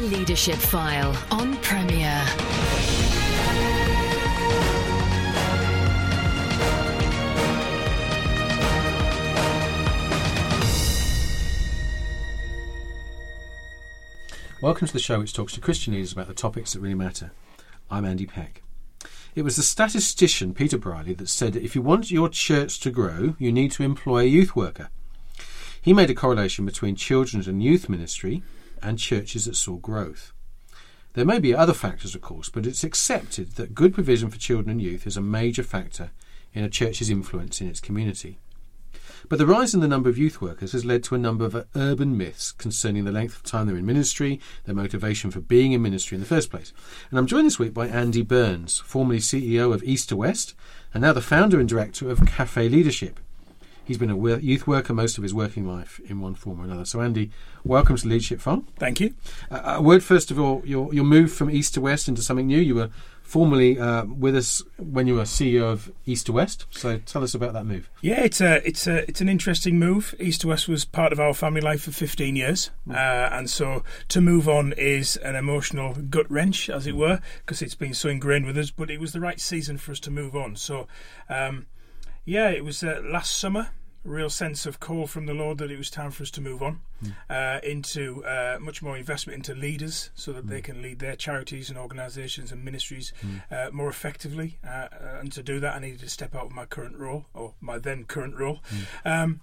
Leadership File on Premier. Welcome to the show which talks to Christian leaders about the topics that really matter. I'm Andy Peck. It was the statistician Peter Brierley that said that if you want your church to grow, you need to employ a youth worker. He made a correlation between children's and youth ministry and churches that saw growth. There may be other factors, of course, but it's accepted that good provision for children and youth is a major factor in a church's influence in its community. But the rise in the number of youth workers has led to a number of urban myths concerning the length of time they're in ministry, their motivation for being in ministry in the first place. And I'm joined this week by Andy Burns, formerly CEO of East to West, and now the founder and director of Cafe Leadership. He's been a youth worker most of his working life in one form or another. So, Andy, welcome to Leadership File. Thank you. Uh, a word first of all, your, your move from East to West into something new. You were formerly uh, with us when you were CEO of East to West. So tell us about that move. Yeah, it's a it's a it's an interesting move. East to West was part of our family life for 15 years, mm. uh, and so to move on is an emotional gut wrench, as it were, because it's been so ingrained with us. But it was the right season for us to move on. So. Um, yeah, it was uh, last summer real sense of call from the Lord that it was time for us to move on mm. uh, into uh, much more investment into leaders so that mm. they hmm. can lead their charities and organisations and ministries mm. uh, more effectively. Uh, uh, and to do that, I needed to step out of my current role or my then current role. Hmm. Um,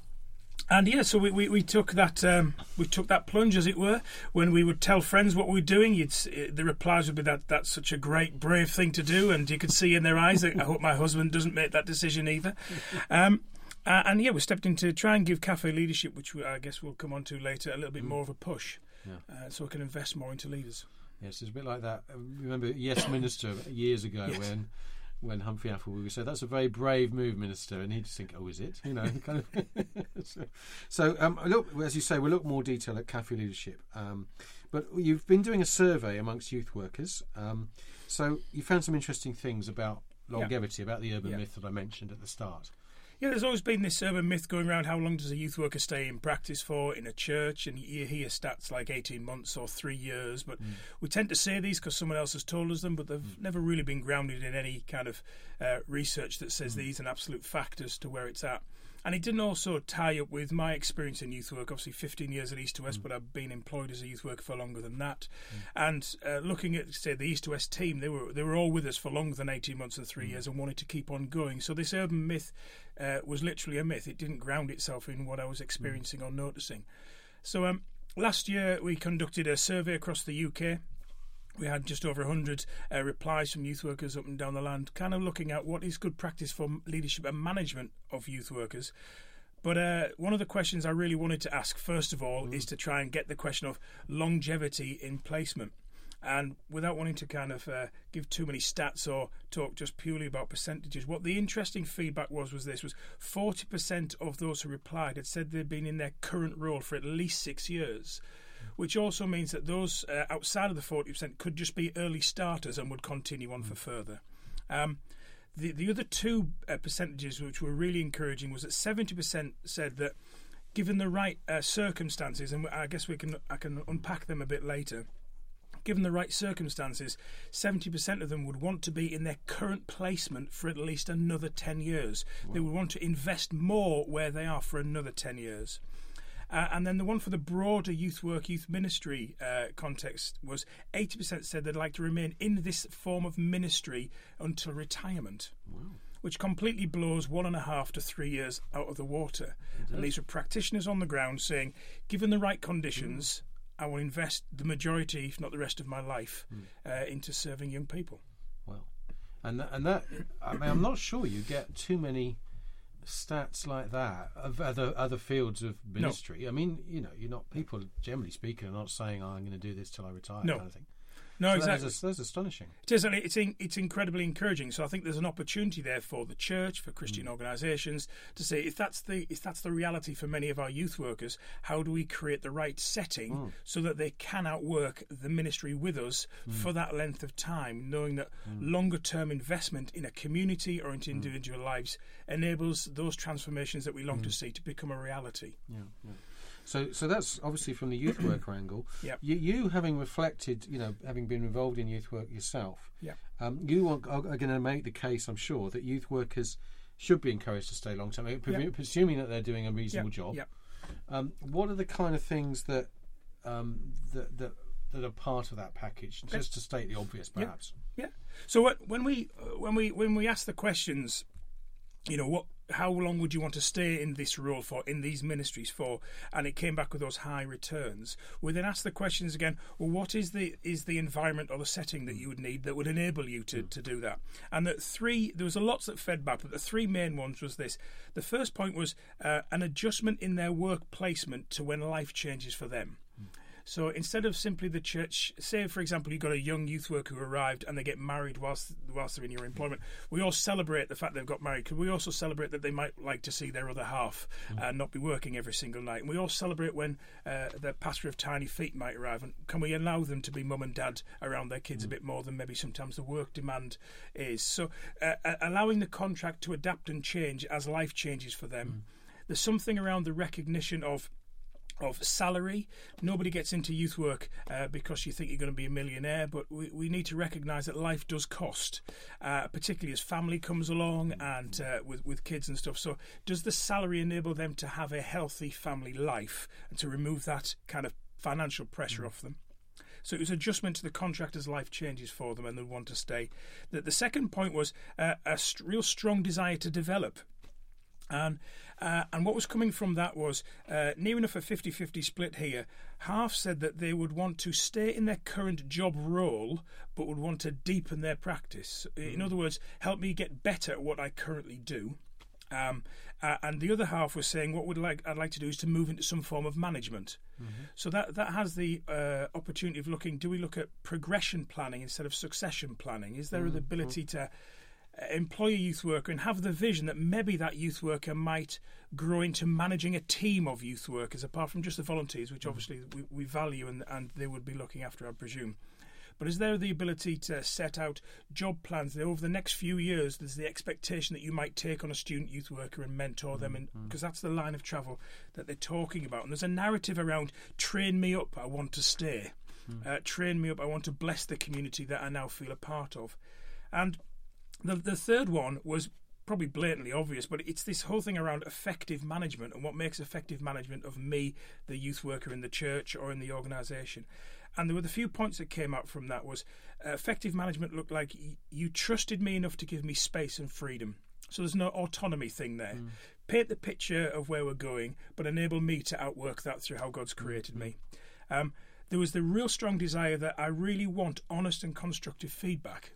and yeah, so we, we, we took that um, we took that plunge, as it were. When we would tell friends what we were doing, you'd, the replies would be that that's such a great, brave thing to do, and you could see in their eyes that I hope my husband doesn't make that decision either. Um, uh, and yeah, we stepped in to try and give cafe leadership, which we, I guess we'll come on to later, a little bit mm. more of a push, yeah. uh, so we can invest more into leaders. Yes, it's a bit like that. Uh, remember, Yes Minister years ago yes. when when Humphrey Appleby said that's a very brave move, Minister, and he'd just think, oh, is it? You know, kind of. so, so um, look, as you say, we'll look more detail at cafe leadership. Um, but you've been doing a survey amongst youth workers. Um, so you found some interesting things about longevity, yeah. about the urban yeah. myth that I mentioned at the start. Yeah, there's always been this urban myth going around how long does a youth worker stay in practice for in a church, and you hear stats like 18 months or three years. But mm. we tend to say these because someone else has told us them, but they've mm. never really been grounded in any kind of uh, research that says mm. these are absolute factors to where it's at. And it didn't also tie up with my experience in youth work. Obviously, 15 years at East to West, mm. but I've been employed as a youth worker for longer than that. Mm. And uh, looking at, say, the East to West team, they were they were all with us for longer than 18 months and three mm. years, and wanted to keep on going. So this urban myth uh, was literally a myth. It didn't ground itself in what I was experiencing or noticing. So um, last year we conducted a survey across the UK we had just over 100 uh, replies from youth workers up and down the land, kind of looking at what is good practice for leadership and management of youth workers. But uh, one of the questions I really wanted to ask, first of all, mm. is to try and get the question of longevity in placement. And without wanting to kind of uh, give too many stats or talk just purely about percentages, what the interesting feedback was was this: was forty percent of those who replied had said they'd been in their current role for at least six years which also means that those uh, outside of the 40% could just be early starters and would continue on for mm. further. Um, the, the other two uh, percentages which were really encouraging was that 70% said that given the right uh, circumstances, and I guess we can I can unpack them a bit later. Given the right circumstances, 70% of them would want to be in their current placement for at least another 10 years. Wow. They would want to invest more where they are for another 10 years. Uh, and then the one for the broader youth work, youth ministry uh, context was 80% said they'd like to remain in this form of ministry until retirement. Wow. Which completely blows one and a half to three years out of the water. And these are practitioners on the ground saying, given the right conditions. I will invest the majority, if not the rest of my life, mm. uh, into serving young people. Well, and and that I mean, I'm not sure you get too many stats like that of other other fields of ministry? No. I mean, you know, you're not people generally speaking are not saying, "Oh, I'm going to do this till I retire." No. Kind of thing. No, so exactly. That's, that's, astonishing. It is, and it's in, it's incredibly encouraging. So I think there's an opportunity there for the church, for Christian mm. organisations, to say if that's the if that's the reality for many of our youth workers, how do we create the right setting mm. so that they can outwork the ministry with us mm. for that length of time, knowing that mm. longer term investment in a community or into mm. individual lives enables those transformations that we long to mm. see to become a reality. Yeah. yeah. So, so that's obviously from the youth worker angle. Yep. You, you having reflected, you know, having been involved in youth work yourself, Yeah. um, you are, are going to make the case, I'm sure, that youth workers should be encouraged to stay long term, Yep. presuming that they're doing a reasonable Yep. job. Yep. Um, what are the kind of things that um, that, that that are part of that package? Just to state the obvious, perhaps. Yeah. So what, when we uh, when we when we ask the questions, you know, what how long would you want to stay in this role for in these ministries for? And it came back with those high returns. We then asked the questions again. Well, what is the is the environment or the setting that you would need that would enable you to, to do that? And that three there was a lots that fed back, but the three main ones was this. The first point was uh, an adjustment in their work placement to when life changes for them. So instead of simply the church, say for example you've got a young youth worker who arrived and they get married whilst whilst they're in your employment, we all celebrate the fact they've got married. Because we also celebrate that they might like to see their other half and not be working every single night. And we all celebrate when uh, the pastor of tiny feet might arrive. And can we allow them to be mum and dad around their kids a bit more than maybe sometimes the work demand is? So uh, uh, allowing the contract to adapt and change as life changes for them. There's something around the recognition of of salary. Nobody gets into youth work uh, because you think you're going to be a millionaire, but we, we need to recognise that life does cost, uh, particularly as family comes along and uh, with, with kids and stuff. So, does the salary enable them to have a healthy family life and to remove that kind of financial pressure off them? So it was adjustment to the contractor's life changes for them and they want to stay. The, the second point was uh, a st- real strong desire to develop. And uh, and what was coming from that was uh, near enough a 50 50 split here. Half said that they would want to stay in their current job role, but would want to deepen their practice. In other words, help me get better at what I currently do. Um, uh, and the other half was saying what would like I'd like to do is to move into some form of management. So that that has the uh, opportunity of looking. Do we look at progression planning instead of succession planning? Is there the ability to employ a youth worker and have the vision that maybe that youth worker might grow into managing a team of youth workers apart from just the volunteers, which mm-hmm. obviously we, we value and, and they would be looking after, I presume. But is there the ability to set out job plans? That over the next few years there's the expectation that you might take on a student youth worker and mentor them and mm-hmm. because that's the line of travel that they're talking about. And there's a narrative around train me up I want to stay. Mm-hmm. Uh, train me up I want to bless the community that I now feel a part of. And the the third one was probably blatantly obvious, but it's this whole thing around effective management and what makes effective management of me, the youth worker in the church or in the organisation. And there were the few points that came out from that was uh, effective management looked like y- you trusted me enough to give me space and freedom. So there's no autonomy thing there. Paint the picture of where we're going, but enable me to outwork that through how God's created me. Um, there was the real strong desire that I really want honest and constructive feedback.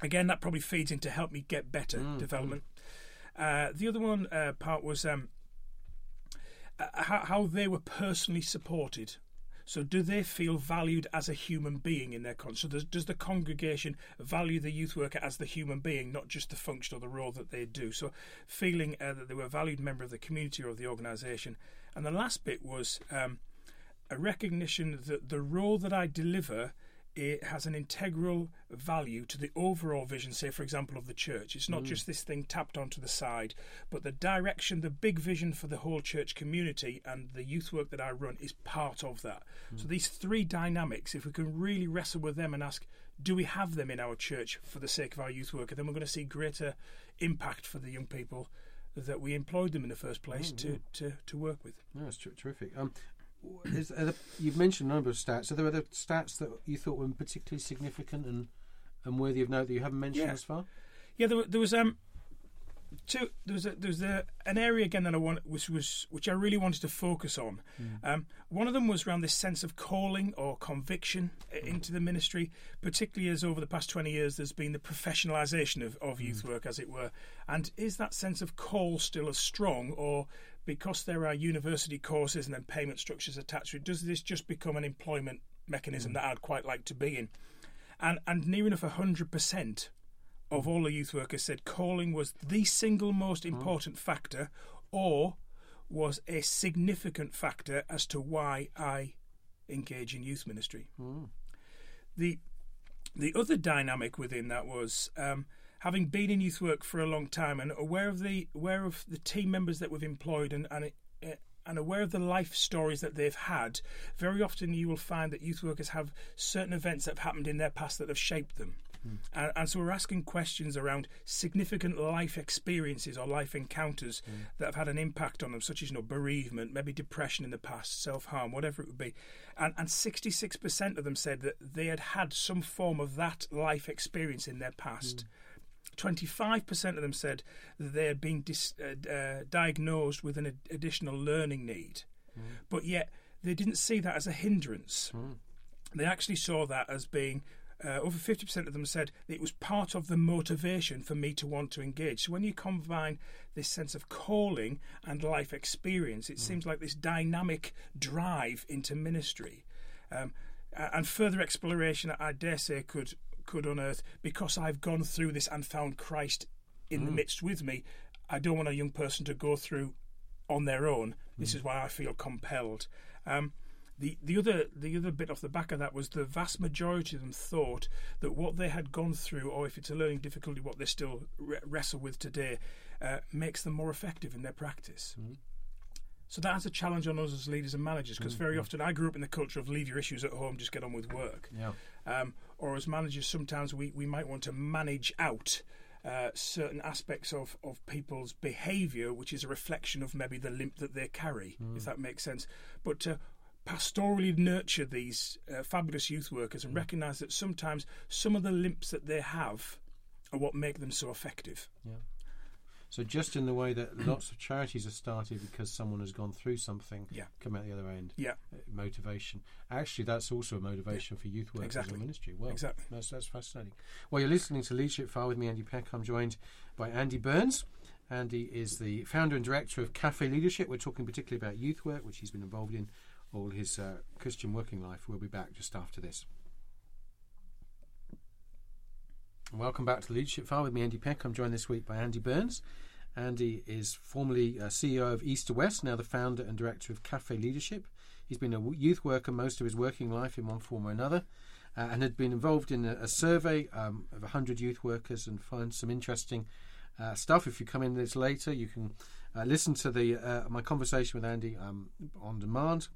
Again, that probably feeds into help me get better development. Uh, the other one uh, part was um, uh, how, how they were personally supported. So, do they feel valued as a human being in their con? So, does, does the congregation value the youth worker as the human being, not just the function or the role that they do? So, feeling uh, that they were a valued member of the community or of the organisation. And the last bit was um, a recognition that the role that I deliver it has an integral value to the overall vision, say, for example, of the church. It's not mm. just this thing tapped onto the side, but the direction, the big vision for the whole church community and the youth work that I run is part of that. So mm. these three dynamics, if we can really wrestle with them and ask, do we have them in our church for the sake of our youth worker, then we're going to see greater impact for the young people that we employed them in the first place mm, to, to, to work with. No, that's ter- terrific. Um, is, there, you've mentioned a number of stats. Are there other stats that you thought were particularly significant and, and worthy of note that you haven't mentioned Yeah. thus far? Yeah, there, there was um, two. There was a, there was a, an area again that I want, which was which I really wanted to focus on. Um, one of them was around this sense of calling or conviction uh, into the ministry, particularly as over the past twenty years there's been the professionalisation of, of youth work, as it were. And is that sense of call still as strong, or because there are university courses and then payment structures attached to it, does this just become an employment mechanism mm. that I'd quite like to be in? And and near enough hundred percent of all the youth workers said calling was the single most mm. important factor or was a significant factor as to why I engage in youth ministry. Mm. The the other dynamic within that was um, having been in youth work for a long time and aware of the aware of the team members that we've employed and and it, and aware of the life stories that they've had, very often you will find that youth workers have certain events that have happened in their past that have shaped them. Mm. And, and, so we're asking questions around significant life experiences or life encounters mm. that have had an impact on them, such as you know bereavement, maybe depression in the past, self harm, whatever it would be. And, and 66% of them said that they had had some form of that life experience in their past. Mm. 25% of them said that they had been dis, uh, uh, diagnosed with an ad- additional learning need, mm. but yet they didn't see that as a hindrance. Mm. They actually saw that as being. Uh, over 50% of them said it was part of the motivation for me to want to engage. So, when you combine this sense of calling and life experience, it mm. seems like this dynamic drive into ministry. Um, and further exploration, I dare say, could could unearth because I've gone through this and found Christ in mm. the midst with me. I don't want a young person to go through on their own. This mm. is why I feel compelled. Um, the the other the other bit off the back of that was the vast majority of them thought that what they had gone through, or if it's a learning difficulty, what they still re- wrestle with today, uh, makes them more effective in their practice. Mm. So that's a challenge on us as leaders and managers because mm, very often I grew up in the culture of leave your issues at home, just get on with work. Yeah. Um, or as managers, sometimes we, we might want to manage out uh, certain aspects of, of people's behaviour, which is a reflection of maybe the limp that they carry, mm. if that makes sense. But to pastorally nurture these uh, fabulous youth workers and mm. recognise that sometimes some of the limps that they have are what make them so effective. Yeah. So just in the way that lots of charities are started because someone has gone through something, yeah. come out the other end, yeah, uh, motivation. Actually, that's also a motivation yeah. for youth workers exactly. in ministry. Well, exactly. That's that's fascinating. Well, you're listening to Leadership File with me, Andy Peck. I'm joined by Andy Burns. Andy is the founder and director of Cafe Leadership. We're talking particularly about youth work, which he's been involved in all his uh, Christian working life. We'll be back just after this. Welcome back to the Leadership File with me, Andy Peck. I'm joined this week by Andy Burns. Andy is formerly uh, CEO of East to West, now the founder and director of Cafe Leadership. He's been a youth worker most of his working life in one form or another, uh, and had been involved in a, a survey um, of 100 youth workers and find some interesting uh, stuff. If you come in this later, you can uh, listen to the uh, my conversation with Andy um, on demand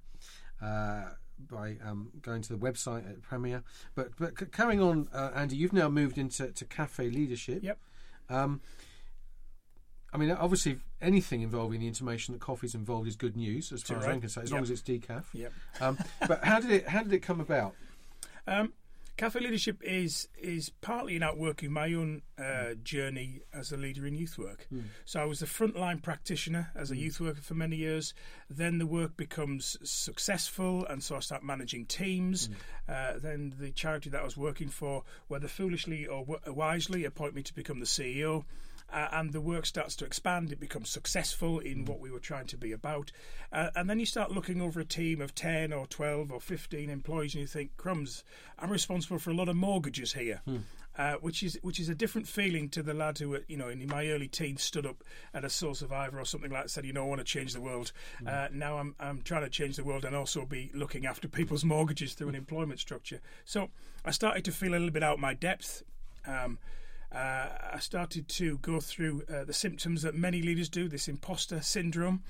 by um, going to the website at Premier. But but c- carrying on, uh, Andy, you've now moved into to cafe leadership. Yep. Um, I mean, obviously, anything involving the intimation that coffee's involved is good news, as far as I'm concerned, as yep. long as it's decaf. Yep. Um, but how did it how did it come about? Cafe leadership is is partly in outworking my own uh, journey as a leader in youth work. Mm. So I was a frontline practitioner as a mm. youth worker for many years. Then the work becomes successful, and so I start managing teams. Mm. Uh, then the charity that I was working for, whether foolishly or w- wisely, appoint me to become the CEO uh, and the work starts to expand. It becomes successful in what we were trying to be about. Uh, and then you start looking over a team of 10 or 12 or 15 employees and you think, crumbs, I'm responsible for a lot of mortgages here. Hmm. Uh, which is which is a different feeling to the lad who, you know, in my early teens stood up at a Soul Survivor or something like that, said, you know, I want to change the world. Mm. now I'm I'm trying to change the world and also be looking after people's mortgages through an employment structure. So I started to feel a little bit out of my depth. Um, uh, I started to go through uh, the symptoms that many leaders do this imposter syndrome,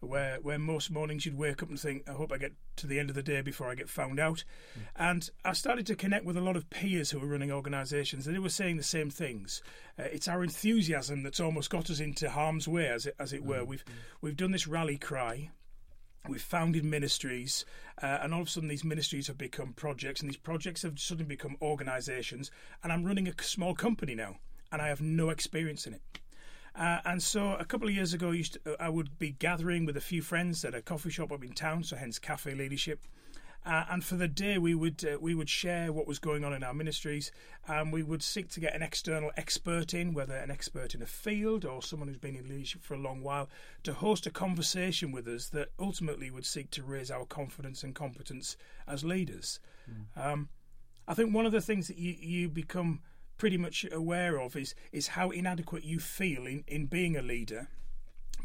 where, where most mornings you'd wake up and think, I hope I get to the end of the day before I get found out. Mm. And I started to connect with a lot of peers who were running organisations, and they were saying the same things. Uh, it's our enthusiasm that's almost got us into harm's way, as it, as it were. Mm. We've, we've done this rally cry We've founded ministries, uh, and all of a sudden, these ministries have become projects, and these projects have suddenly become organisations. And I'm running a small company now, and I have no experience in it. Uh, and so, a couple of years ago, I, to, I would be gathering with a few friends at a coffee shop up in town, so hence cafe leadership. Uh, and for the day, we would uh, we would share what was going on in our ministries, and we would seek to get an external expert in, whether an expert in a field or someone who's been in leadership for a long while, to host a conversation with us that ultimately would seek to raise our confidence and competence as leaders. Mm. Um, I think one of the things that you, you become pretty much aware of is is how inadequate you feel in, in being a leader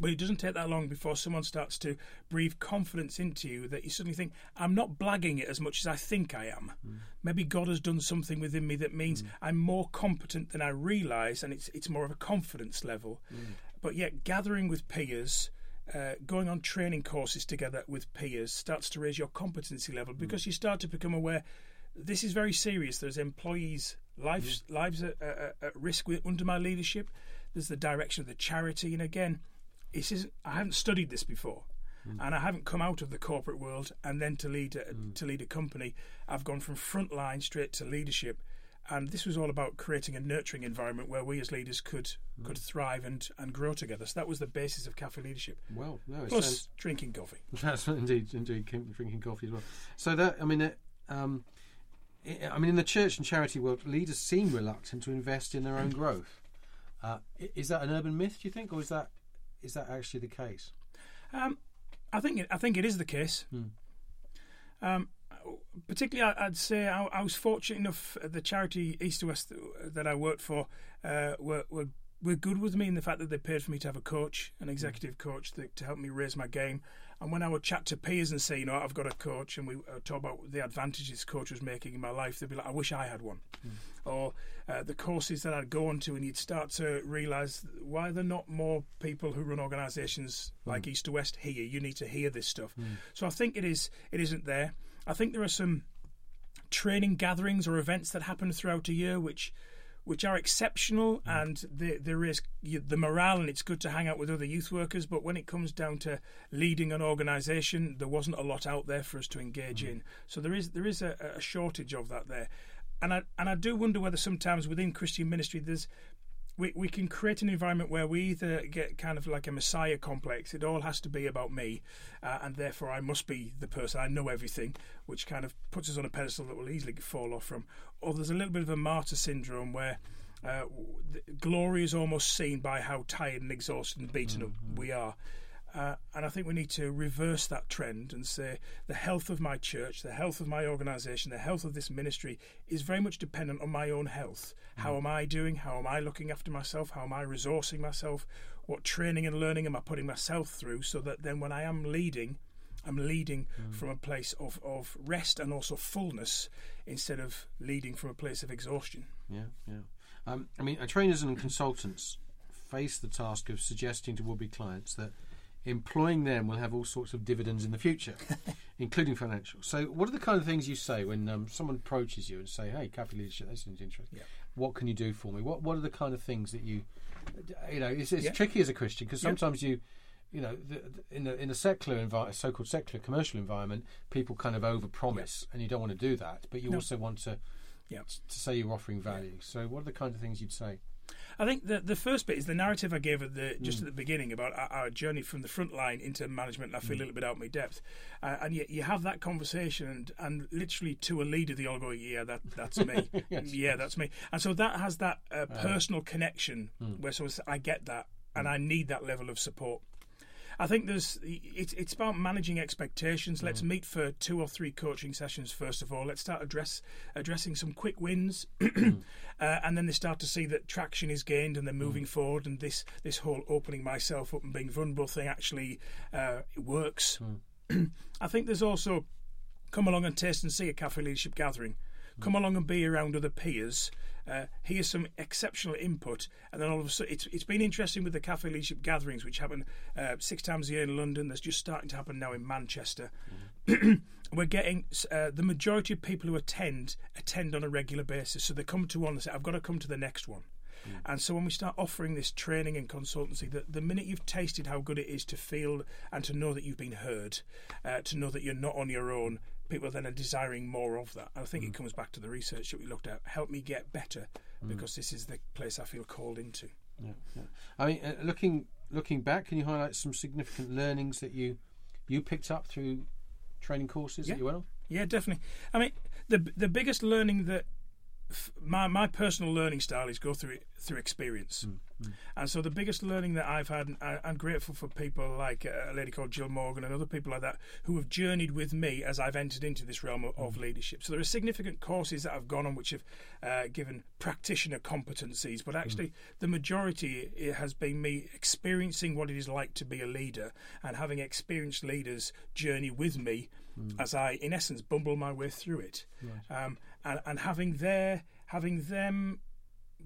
but it doesn't take that long before someone starts to breathe confidence into you that you suddenly think, I'm not blagging it as much as I think I am. Mm. Maybe God has done something within me that means mm. I'm more competent than I realise, and it's, it's more of a confidence level. Mm. But yet, gathering with peers, uh, going on training courses together with peers starts to raise your competency level because you start to become aware this is very serious. There's employees' lives lives at, at, at risk with, under my leadership. There's the direction of the charity, and again, this is I haven't studied this before. And I haven't come out of the corporate world and then to lead a, to lead a company. I've gone from frontline straight to leadership, and this was all about creating a nurturing environment where we as leaders could could thrive and, and grow together. So that was the basis of cafe leadership. Well, no, Plus sounds- drinking coffee. That's indeed, indeed, drinking coffee as well. So that, I mean, um, I I mean, in the church and charity world, leaders seem reluctant to invest in their own growth. Uh, is that an urban myth? Do you think, or is that is that actually the case? Um, I think it, I think it is the case. Um, particularly, I- I'd say I, I was fortunate enough. uh, The charity East to West that I worked for uh, were, were were good with me in the fact that they paid for me to have a coach, an executive coach, that, to help me raise my game. And when I would chat to peers and say, you know, I've got a coach, and we uh, talk about the advantages coach was making in my life, they'd be like, I wish I had one. Or uh, the courses that I'd go on to, and you'd start to realise why there are there not more people who run organisations like East to West here? You need to hear this stuff. So I think it is. It isn't there. I think there are some training gatherings or events that happen throughout a year which which are exceptional mm. and the, there is the morale and it's good to hang out with other youth workers but when it comes down to leading an organisation there wasn't a lot out there for us to engage mm. in. So there is there is a, a shortage of that there. And I and I do wonder whether sometimes within Christian ministry there's we, we can create an environment where we either get kind of like a messiah complex. It all has to be about me, uh, and therefore I must be the person. I know everything, which kind of puts us on a pedestal that will easily fall off from. Or there's a little bit of a martyr syndrome where uh, the glory is almost seen by how tired and exhausted and beaten up we are. Uh, and I think we need to reverse that trend and say the health of my church, the health of my organisation, the health of this ministry is very much dependent on my own health. How am I doing? How am I looking after myself? How am I resourcing myself? What training and learning am I putting myself through so that then when I am leading, I'm leading from a place of, of rest and also fullness instead of leading from a place of exhaustion. Yeah, yeah. Um, I mean, trainers and consultants face the task of suggesting to would-be clients that employing them will have all sorts of dividends in the future, including financial. So, what are the kind of things you say when um, someone approaches you and say, "Hey, Cafe Leadership, that seems interesting. Yeah. What can you do for me?" What What are the kind of things that you, you know, it's, it's Yeah. tricky as a Christian because Yeah. sometimes you. You know, the, the, in a in a secular envi- so-called secular commercial environment, people kind of overpromise, and you don't want to do that. But you No. also want to Yeah. to say you're offering value. So, what are the kind of things you'd say? I think the the first bit is the narrative I gave at the just mm. at the beginning about our, our journey from the front line into management. And I feel a mm. little bit out of my depth, uh, and yet you have that conversation, and, and literally to a leader, they all go, "Yeah, that that's me. Yes. Mm, yeah, that's me." And so that has that uh, uh-huh. personal connection where someone says, "I get that, and I need that level of support." I think there's it's it's about managing expectations. Let's mm. meet for two or three coaching sessions first of all. Let's start address addressing some quick wins, mm. uh, and then they start to see that traction is gained and they're mm. moving forward. And this this whole opening myself up and being vulnerable thing actually uh, works. I think there's also come along and taste and see a cafe leadership gathering. Come along and be around other peers. Uh, hear some exceptional input, and then all of a sudden, it's it's been interesting with the cafe leadership gatherings, which happen uh, six times a year in London. There's just starting to happen now in Manchester. We're getting uh, the majority of people who attend attend on a regular basis, so they come to one and say, "I've got to come to the next one." And so when we start offering this training and consultancy, the, the minute you've tasted how good it is to feel and to know that you've been heard, uh, to know that you're not on your own, people then are desiring more of that. I think it comes back to the research that we looked at. Help me get better because this is the place I feel called into. Yeah, yeah. I mean, uh, looking looking back, can you highlight some significant learnings that you you picked up through training courses Yeah. that you went on? Yeah, definitely. I mean, the the biggest learning that my my personal learning style is go through through experience, and so the biggest learning that I've had, and I, I'm grateful for people like uh, a lady called Jill Morgan and other people like that who have journeyed with me as I've entered into this realm of, of leadership. So there are significant courses that I've gone on which have uh, given practitioner competencies, but actually the majority it has been me experiencing what it is like to be a leader and having experienced leaders journey with me as I, in essence, bumble my way through it, um, and, and having their having them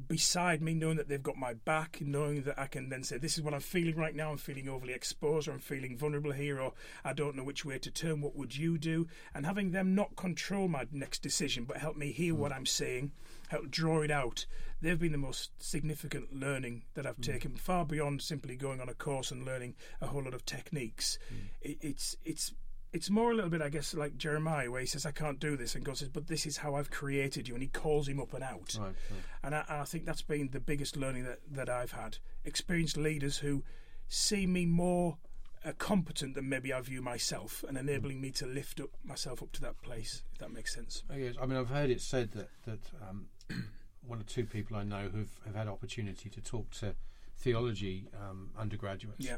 beside me, knowing that they've got my back, knowing that I can then say, This is what I'm feeling right now. I'm feeling overly exposed, or I'm feeling vulnerable here, or I don't know which way to turn. What would you do? And having them not control my next decision, but help me hear hmm. what I'm saying, help draw it out. They've been the most significant learning that I've hmm. taken, far beyond simply going on a course and learning a whole lot of techniques. Hmm. It, it's it's it's more a little bit, I guess, like Jeremiah, where he says, "I can't do this," and God says, "But this is how I've created you," and He calls him up and out. Right, right. And I, and I think that's been the biggest learning that that I've had. Experienced leaders who see me more uh, competent than maybe I view myself, and enabling me to lift up myself up to that place. If that makes sense. Oh, yes. I mean, I've heard it said that that um, one or two people I know who've have had opportunity to talk to theology um, undergraduates, Yeah.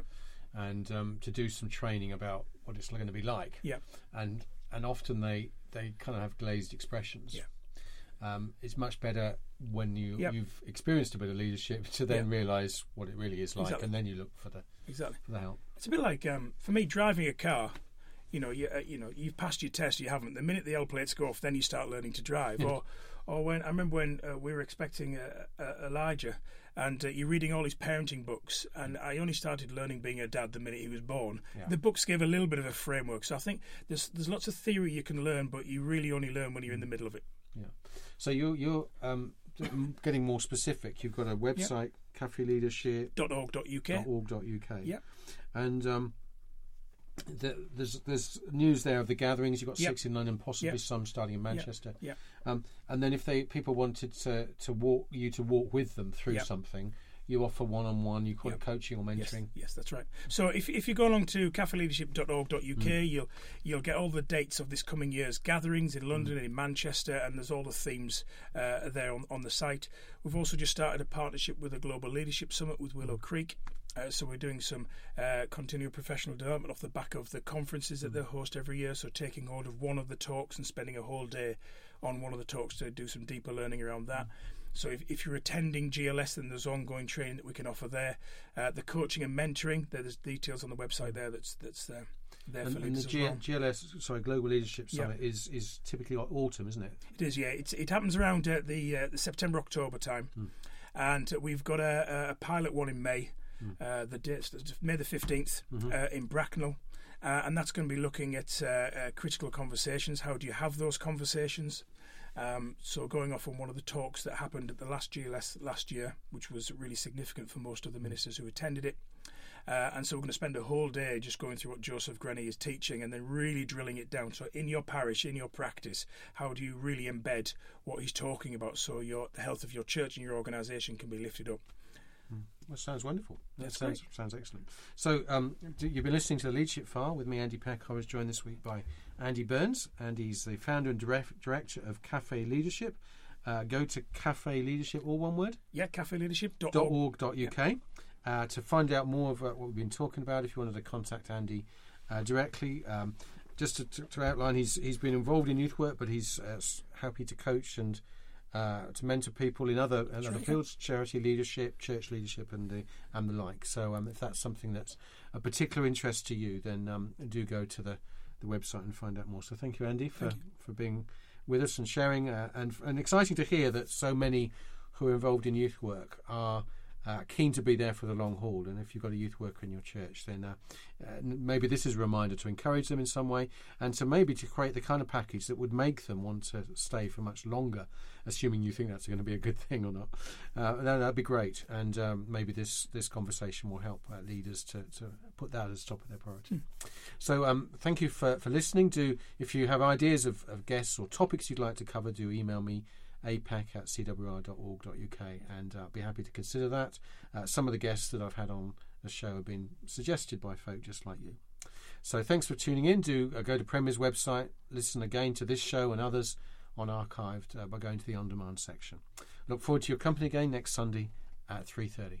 And um, to do some training about what it's going to be like. Yeah. and and often they they kind of have glazed expressions. Yeah. Um, it's much better when you Yep. you've experienced a bit of leadership to then Yeah. realise what it really is like, Exactly. and then you look for the Exactly. for the help. It's a bit like um, for me driving a car. You know, you, uh, you know, you've passed your test, you haven't. The minute the L plates go off, then you start learning to drive. Or, or when I remember when uh, we were expecting uh, uh, Elijah, and uh, you're reading all his parenting books, and I only started learning being a dad the minute he was born. Yeah. The books gave a little bit of a framework, so I think there's there's lots of theory you can learn, but you really only learn when you're in the middle of it. Yeah. So you're you're um, getting more specific. You've got a website, cafeleadership.org.uk, .org.uk. Yep. and um, the, there's there's news there of the gatherings. You've got Yep. six in London, possibly Yep. some starting in Manchester. Yep. Um, and then if they people wanted to to walk you to walk with them through something, you offer one on one. You call Yep. it coaching or mentoring. yes, that's right. So if, if you go along to cafeleadership.org.uk, Mm. you'll you'll get all the dates of this coming year's gatherings in London Mm. and in Manchester, and there's all the themes uh, there on, on the site. We've also just started a partnership with the Global Leadership Summit with Willow Mm. Creek. Uh, so we're doing some uh, continual professional development off the back of the conferences Mm. that they host every year. So taking hold of one of the talks and spending a whole day on one of the talks to do some deeper learning around that. Mm. So if, if you're attending GLS, then there's ongoing training that we can offer there. Uh, the coaching and mentoring, there's details on the website there. That's that's uh, there And, for and the G- well. GLS, sorry, Global Leadership Yeah. Summit is is typically autumn, isn't it? It is, yeah. It's, it happens around uh, the, uh, the September October time, Hmm. and we've got a, a pilot one in May. Uh, the dates May the 15th Mm-hmm. uh, in Bracknell. Uh, and that's going to be looking at uh, uh, critical conversations. How do you have those conversations? Um, so, going off on one of the talks that happened at the last GLS last year, which was really significant for most of the ministers who attended it. Uh, and so, we're going to spend a whole day just going through what Joseph Grenny is teaching and then really drilling it down. So, in your parish, in your practice, how do you really embed what he's talking about so your the health of your church and your organisation can be lifted up? That sounds wonderful. That That's sounds sounds excellent. So um, you've been listening to the Leadership File with me, Andy Peck. I was joined this week by Andy Burns. Andy's the founder and direct, director of Cafe Leadership. Uh, go to Cafe Leadership, all one word, Yeah, cafeleadership.org. .org.uk uh, to find out more of uh, what we've been talking about. If you wanted to contact Andy uh, directly, um, just to, to, to outline, he's he's been involved in youth work, but he's uh, happy to coach and uh, to mentor people in other in other fields, charity leadership, church leadership, and the and the like. So, um, if that's something that's a particular interest to you, then um, do go to the, the website and find out more. So, thank you, Andy, for you. for being with us and sharing, uh, and and exciting to hear that so many who are involved in youth work are. Uh, keen to be there for the long haul, and if you've got a youth worker in your church, then uh, uh, maybe this is a reminder to encourage them in some way, and to maybe to create the kind of package that would make them want to stay for much longer, assuming you think that's going to be a good thing or not. Uh, that, that'd be great, and um, maybe this this conversation will help uh, leaders to, to put that as top of their priority. So, um, thank you for, for listening. Do if you have ideas of, of guests or topics you'd like to cover, do email me apeck at cwr.org.uk and uh, be happy to consider that. Uh, some of the guests that I've had on the show have been suggested by folk just like you. So thanks for tuning in. Do uh, go to Premier's website, listen again to this show and others on archived uh, by going to the on demand section. Look forward to your company again next Sunday at 3:30.